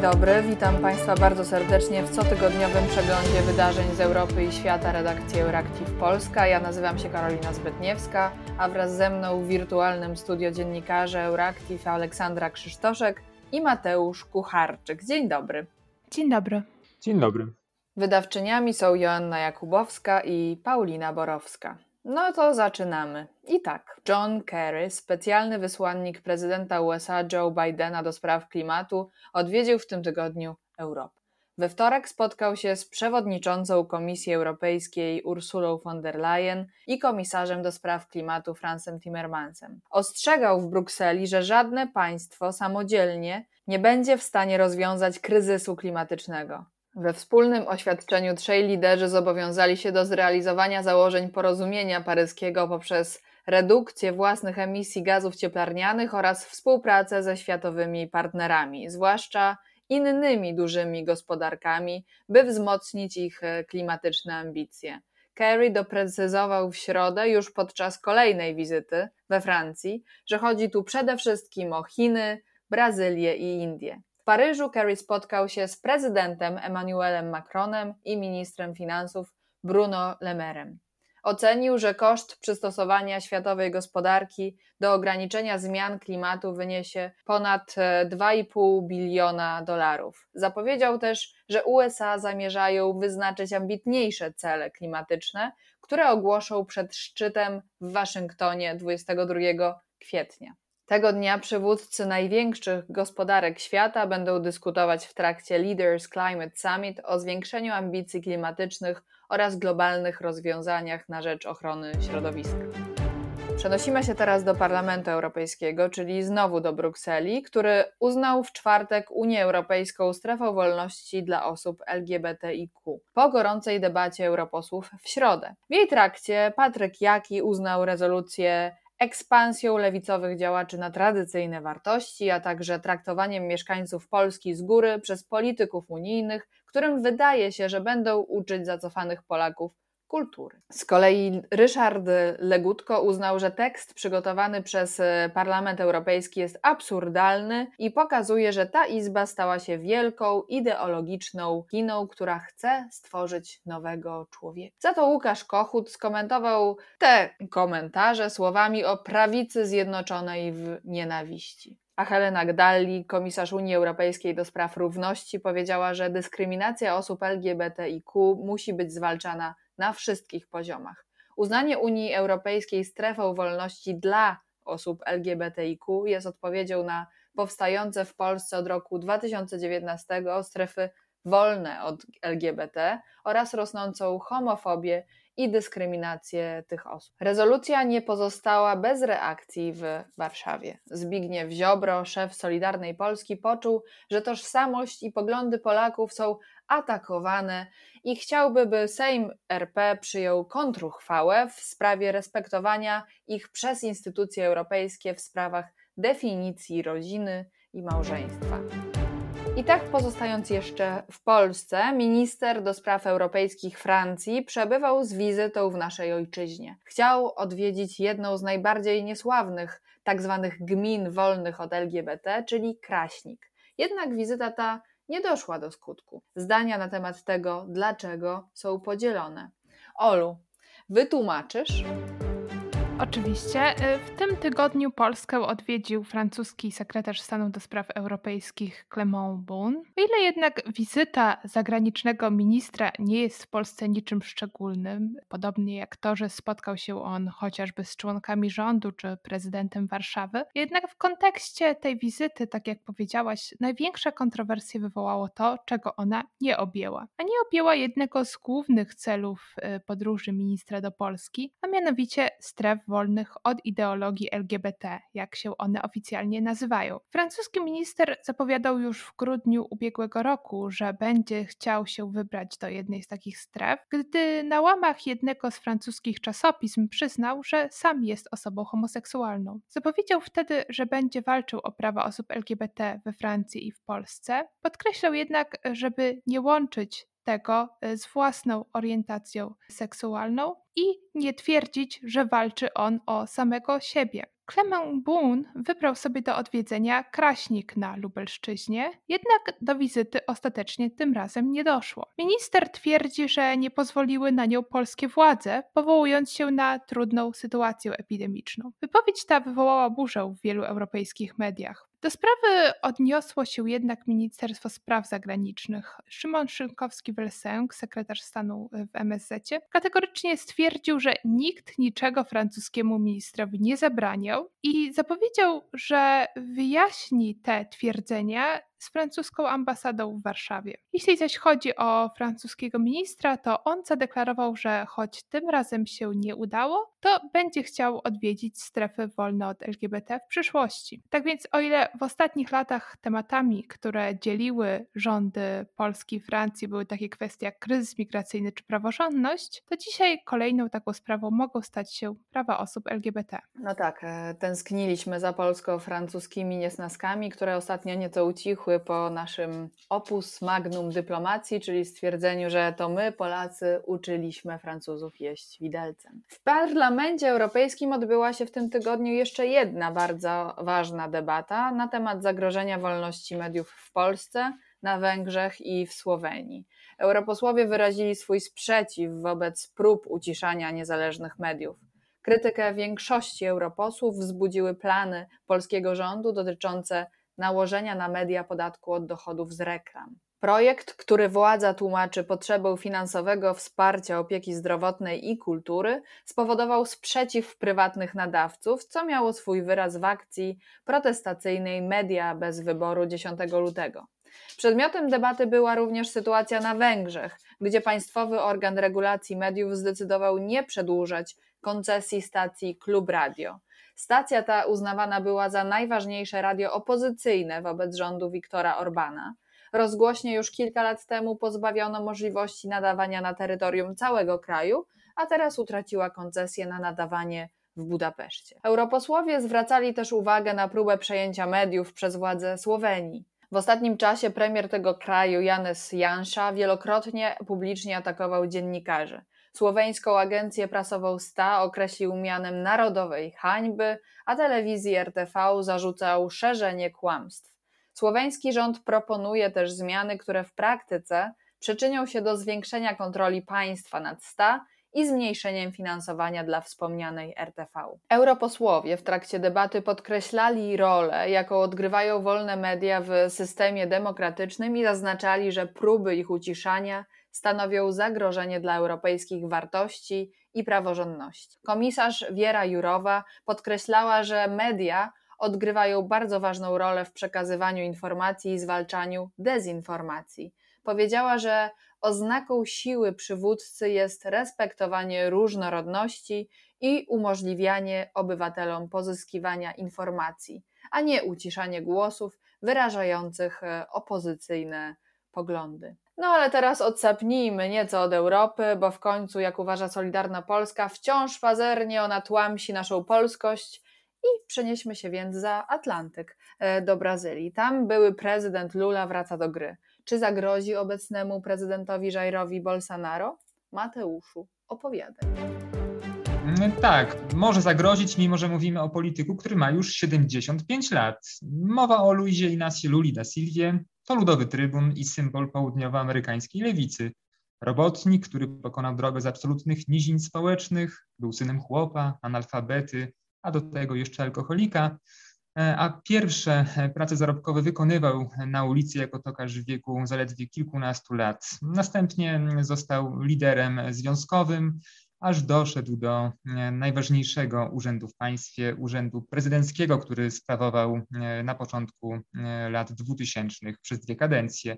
Dzień dobry, witam Państwa bardzo serdecznie w cotygodniowym przeglądzie wydarzeń z Europy i świata redakcji Euractiv Polska. Ja nazywam się Karolina Zbytniewska, a wraz ze mną w wirtualnym studio dziennikarze Euractiv Aleksandra Krzysztoszek i Mateusz Kucharczyk. Dzień dobry. Dzień dobry. Dzień dobry. Wydawczyniami są Joanna Jakubowska i Paulina Borowska. No to zaczynamy. I tak, John Kerry, specjalny wysłannik prezydenta USA Joe Bidena do spraw klimatu, odwiedził w tym tygodniu Europę. We wtorek spotkał się z przewodniczącą Komisji Europejskiej Ursulą von der Leyen i komisarzem do spraw klimatu Francem Timmermansem. Ostrzegał w Brukseli, że żadne państwo samodzielnie nie będzie w stanie rozwiązać kryzysu klimatycznego. We wspólnym oświadczeniu trzej liderzy zobowiązali się do zrealizowania założeń porozumienia paryskiego poprzez redukcję własnych emisji gazów cieplarnianych oraz współpracę ze światowymi partnerami, zwłaszcza innymi dużymi gospodarkami, by wzmocnić ich e, klimatyczne ambicje. Kerry doprecyzował w środę, już podczas kolejnej wizyty we Francji, że chodzi tu przede wszystkim o Chiny, Brazylię i Indię. Paryżu Kerry spotkał się z prezydentem Emmanuelem Macronem i ministrem finansów Bruno Le Mairem. Ocenił, że koszt przystosowania światowej gospodarki do ograniczenia zmian klimatu wyniesie ponad 2,5 biliona dolarów. Zapowiedział też, że USA zamierzają wyznaczyć ambitniejsze cele klimatyczne, które ogłoszą przed szczytem w Waszyngtonie 22 kwietnia. Tego dnia przywódcy największych gospodarek świata będą dyskutować w trakcie Leaders Climate Summit o zwiększeniu ambicji klimatycznych oraz globalnych rozwiązaniach na rzecz ochrony środowiska. Przenosimy się teraz do Parlamentu Europejskiego, czyli znowu do Brukseli, który uznał w czwartek Unię Europejską strefą wolności dla osób LGBTIQ po gorącej debacie europosłów w środę. W jej trakcie Patryk Jaki uznał rezolucję ekspansją lewicowych działaczy na tradycyjne wartości, a także traktowaniem mieszkańców Polski z góry przez polityków unijnych, którym wydaje się, że będą uczyć zacofanych Polaków kultury. Z kolei Ryszard Legutko uznał, że tekst przygotowany przez e, Parlament Europejski jest absurdalny i pokazuje, że ta izba stała się wielką, ideologiczną kiną, która chce stworzyć nowego człowieka. Za to Łukasz Kochut skomentował te komentarze słowami o prawicy zjednoczonej w nienawiści. A Helena Gdalli, komisarz Unii Europejskiej do spraw równości, powiedziała, że dyskryminacja osób LGBTIQ musi być zwalczana na wszystkich poziomach. Uznanie Unii Europejskiej strefą wolności dla osób LGBTIQ jest odpowiedzią na powstające w Polsce od roku 2019 strefy wolne od LGBT oraz rosnącą homofobię i dyskryminację tych osób. Rezolucja nie pozostała bez reakcji w Warszawie. Zbigniew Ziobro, szef Solidarnej Polski, poczuł, że tożsamość i poglądy Polaków są atakowane i chciałby, by Sejm RP przyjął kontruchwałę w sprawie respektowania ich przez instytucje europejskie w sprawach definicji rodziny i małżeństwa. I tak pozostając jeszcze w Polsce, minister do spraw europejskich Francji przebywał z wizytą w naszej ojczyźnie. Chciał odwiedzić jedną z najbardziej niesławnych tzw. Tak gmin wolnych od LGBT, czyli Kraśnik. Jednak wizyta ta nie doszła do skutku. Zdania na temat tego, dlaczego są podzielone. Olu, wytłumaczysz? Oczywiście. Y, w tym tygodniu Polskę odwiedził francuski sekretarz stanu do spraw europejskich Clement Beaune. O ile jednak wizyta zagranicznego ministra nie jest w Polsce niczym szczególnym, podobnie jak to, że spotkał się on chociażby z członkami rządu czy prezydentem Warszawy, jednak w kontekście tej wizyty, tak jak powiedziałaś, największe kontrowersje wywołało to, czego ona nie objęła. A nie objęła jednego z głównych celów y, podróży ministra do Polski, a mianowicie stref wolnych od ideologii LGBT, jak się one oficjalnie nazywają. Francuski minister zapowiadał już w grudniu ubiegłego roku, że będzie chciał się wybrać do jednej z takich stref, gdy na łamach jednego z francuskich czasopism przyznał, że sam jest osobą homoseksualną. Zapowiedział wtedy, że będzie walczył o prawa osób LGBT we Francji i w Polsce. Podkreślał jednak, żeby nie łączyć tego e, z własną orientacją seksualną i nie twierdzić, że walczy on o samego siebie. Clement Boone wybrał sobie do odwiedzenia Kraśnik na Lubelszczyźnie, jednak do wizyty ostatecznie tym razem nie doszło. Minister twierdzi, że nie pozwoliły na nią polskie władze, powołując się na trudną sytuację epidemiczną. Wypowiedź ta wywołała burzę w wielu europejskich mediach. Do sprawy odniosło się jednak Ministerstwo Spraw Zagranicznych. Szymon Szynkowski-Welsenk, sekretarz stanu w MSZ, kategorycznie stwierdził, że nikt niczego francuskiemu ministrowi nie zabraniał i zapowiedział, że wyjaśni te twierdzenia z francuską ambasadą w Warszawie. Jeśli zaś chodzi o francuskiego ministra, to on zadeklarował, że choć tym razem się nie udało, to będzie chciał odwiedzić strefy wolne od LGBT w przyszłości. Tak więc o ile w ostatnich latach tematami, które dzieliły rządy Polski i Francji były takie kwestie jak kryzys migracyjny czy praworządność, to dzisiaj kolejną taką sprawą mogą stać się prawa osób LGBT. No tak, e, tęskniliśmy za polsko-francuskimi niesnaskami, które ostatnio nieco ucichły po naszym opus magnum dyplomacji, czyli stwierdzeniu, że to my, Polacy, uczyliśmy Francuzów jeść widelcem. W Parlamencie Europejskim odbyła się w tym tygodniu jeszcze jedna bardzo ważna debata na temat zagrożenia wolności mediów w Polsce, na Węgrzech i w Słowenii. Europosłowie wyrazili swój sprzeciw wobec prób uciszania niezależnych mediów. Krytykę większości europosłów wzbudziły plany polskiego rządu dotyczące nałożenia na media podatku od dochodów z reklam. Projekt, który władza tłumaczy potrzebą finansowego wsparcia opieki zdrowotnej i kultury, spowodował sprzeciw prywatnych nadawców, co miało swój wyraz w akcji protestacyjnej Media bez wyboru 10 lutego. Przedmiotem debaty była również sytuacja na Węgrzech, gdzie państwowy organ regulacji mediów zdecydował nie przedłużać koncesji stacji Klub Radio. Stacja ta uznawana była za najważniejsze radio opozycyjne wobec rządu Viktora Orbana. Rozgłośnie już kilka lat temu pozbawiono możliwości nadawania na terytorium całego kraju, a teraz utraciła koncesję na nadawanie w Budapeszcie. Europosłowie zwracali też uwagę na próbę przejęcia mediów przez władze Słowenii. W ostatnim czasie premier tego kraju, Janes Jansza, wielokrotnie publicznie atakował dziennikarzy. Słoweńską agencję prasową STA określił mianem narodowej hańby, a telewizji RTV zarzucał szerzenie kłamstw. Słoweński rząd proponuje też zmiany, które w praktyce przyczynią się do zwiększenia kontroli państwa nad STA i zmniejszeniem finansowania dla wspomnianej RTV. Europosłowie w trakcie debaty podkreślali rolę, jaką odgrywają wolne media w systemie demokratycznym i zaznaczali, że próby ich uciszania stanowią zagrożenie dla europejskich wartości i praworządności. Komisarz Wiera Jurowa podkreślała, że media odgrywają bardzo ważną rolę w przekazywaniu informacji i zwalczaniu dezinformacji. Powiedziała, że oznaką siły przywódcy jest respektowanie różnorodności i umożliwianie obywatelom pozyskiwania informacji, a nie uciszanie głosów wyrażających e, opozycyjne poglądy. No ale teraz odsapnijmy nieco od Europy, bo w końcu, jak uważa Solidarna Polska, wciąż pazernie ona tłamsi naszą polskość i przenieśmy się więc za Atlantyk e, do Brazylii. Tam były prezydent Lula wraca do gry. Czy zagrozi obecnemu prezydentowi Jairowi Bolsonaro? Mateuszu, opowiadaj. Mm, tak, może zagrozić, mimo że mówimy o polityku, który ma już 75 lat. Mowa o Luizie Inacio Luli da Silvie, to ludowy trybun i symbol południowoamerykańskiej lewicy. Robotnik, który pokonał drogę z absolutnych nizin społecznych, był synem chłopa, analfabety, a do tego jeszcze alkoholika, a pierwsze e, prace zarobkowe wykonywał na ulicy jako tokarz w wieku zaledwie kilkunastu lat. Następnie został liderem związkowym, aż doszedł do e, najważniejszego urzędu w państwie, urzędu prezydenckiego, który sprawował e, na początku e, lat 2000 przez dwie kadencje.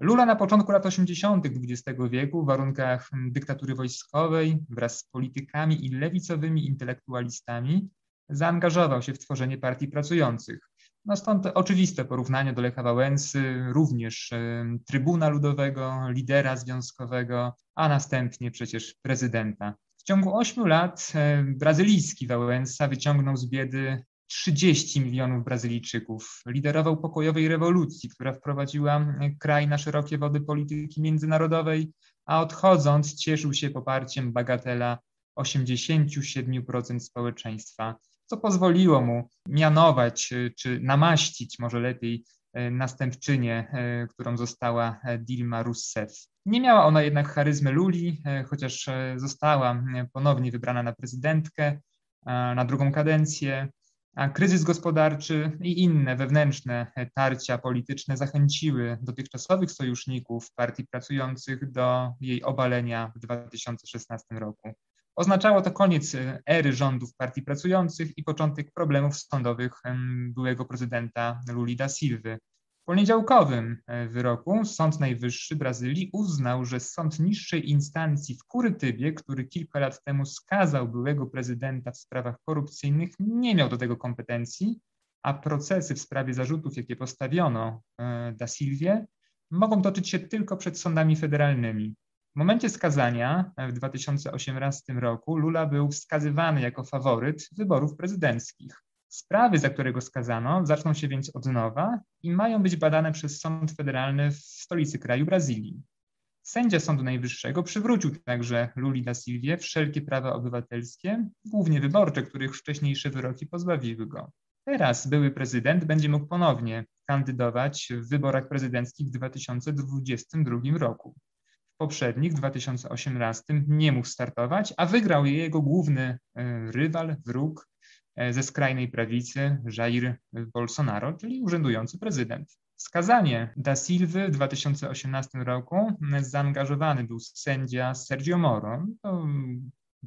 Lula na początku lat 80. XX wieku w warunkach dyktatury wojskowej wraz z politykami i lewicowymi intelektualistami zaangażował się w tworzenie partii pracujących. No stąd oczywiste porównanie do Lecha Wałęsy, również trybuna ludowego, lidera związkowego, a następnie przecież prezydenta. W ciągu ośmiu lat brazylijski Wałęsa wyciągnął z biedy 30 milionów Brazylijczyków. Liderował pokojowej rewolucji, która wprowadziła kraj na szerokie wody polityki międzynarodowej, a odchodząc cieszył się poparciem bagatela 87% społeczeństwa co pozwoliło mu mianować czy namaścić, może lepiej, następczynię, którą została Dilma Rousseff. Nie miała ona jednak charyzmy Luli, chociaż została ponownie wybrana na prezydentkę na drugą kadencję. A kryzys gospodarczy i inne wewnętrzne tarcia polityczne zachęciły dotychczasowych sojuszników partii pracujących do jej obalenia w 2016 roku. Oznaczało to koniec ery rządów partii pracujących i początek problemów sądowych byłego prezydenta Luli da Silva. W poniedziałkowym e, wyroku Sąd Najwyższy Brazylii uznał, że sąd niższej instancji w Kurytybie, który kilka lat temu skazał byłego prezydenta w sprawach korupcyjnych, nie miał do tego kompetencji, a procesy w sprawie zarzutów, jakie postawiono e, da Silvie, mogą toczyć się tylko przed sądami federalnymi. W momencie skazania e, w 2018 roku Lula był wskazywany jako faworyt wyborów prezydenckich. Sprawy, za które go skazano, zaczną się więc od nowa i mają być badane przez Sąd Federalny w stolicy kraju Brazylii. Sędzia Sądu Najwyższego przywrócił także Luli da Silvie wszelkie prawa obywatelskie, głównie wyborcze, których wcześniejsze wyroki pozbawiły go. Teraz były prezydent będzie mógł ponownie kandydować w wyborach prezydenckich w 2022 roku. W poprzednich, 2018, nie mógł startować, a wygrał je jego główny e, rywal, wróg, E, ze skrajnej prawicy Jair Bolsonaro, czyli urzędujący prezydent. Skazanie da Silva w 2018 roku zaangażowany był sędzia Sergio Moro,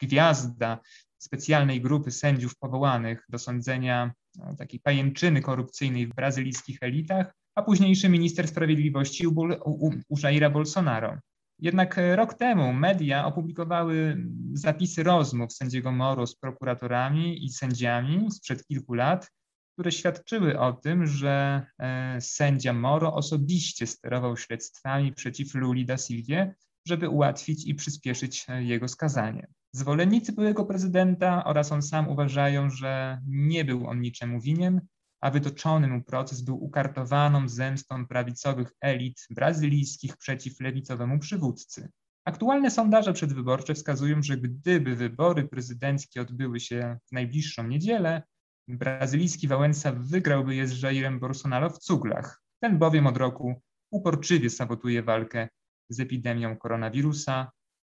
gwiazda specjalnej grupy sędziów powołanych do sądzenia takiej pajęczyny korupcyjnej w brazylijskich elitach, a późniejszy minister sprawiedliwości u, u, u Jaira Bolsonaro. Jednak e, rok temu media opublikowały zapisy rozmów sędziego Moro z prokuratorami i sędziami sprzed kilku lat, które świadczyły o tym, że e, sędzia Moro osobiście sterował śledztwami przeciw Luli da Silvie, żeby ułatwić i przyspieszyć e, jego skazanie. Zwolennicy byłego prezydenta oraz on sam uważają, że nie był on niczemu winien, a wytoczony mu proces był ukartowaną zemstą prawicowych elit brazylijskich przeciw lewicowemu przywódcy. Aktualne sondaże przedwyborcze wskazują, że gdyby wybory prezydenckie odbyły się w najbliższą niedzielę, brazylijski Wałęsa wygrałby je z Jairem Bolsonaro w cuglach. Ten bowiem od roku uporczywie sabotuje walkę z epidemią koronawirusa,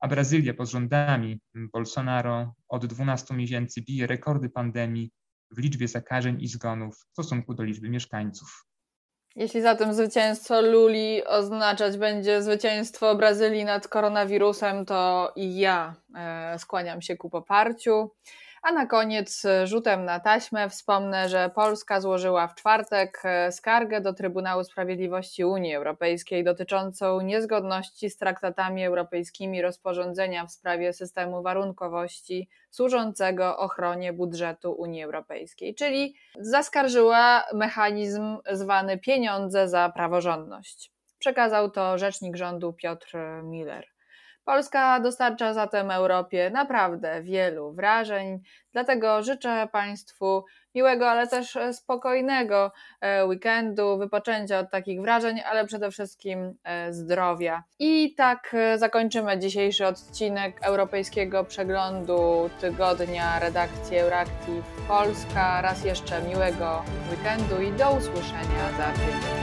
a Brazylia pod rządami Bolsonaro od 12 miesięcy bije rekordy pandemii w liczbie zakażeń i zgonów w stosunku do liczby mieszkańców. Jeśli zatem zwycięstwo Luli oznaczać będzie zwycięstwo Brazylii nad koronawirusem, to i ja e, skłaniam się ku poparciu. A na koniec e, rzutem na taśmę wspomnę, że Polska złożyła w czwartek e, skargę do Trybunału Sprawiedliwości Unii Europejskiej dotyczącą niezgodności z traktatami europejskimi rozporządzenia w sprawie systemu warunkowości służącego ochronie budżetu Unii Europejskiej, czyli zaskarżyła mechanizm zwany pieniądze za praworządność. Przekazał to rzecznik rządu Piotr Miller. Polska dostarcza zatem Europie naprawdę wielu wrażeń, dlatego życzę Państwu miłego, ale też spokojnego e, weekendu, wypoczęcia od takich wrażeń, ale przede wszystkim e, zdrowia. I tak e, zakończymy dzisiejszy odcinek Europejskiego Przeglądu Tygodnia redakcji Euractiv Polska. Raz jeszcze miłego weekendu i do usłyszenia za tydzień.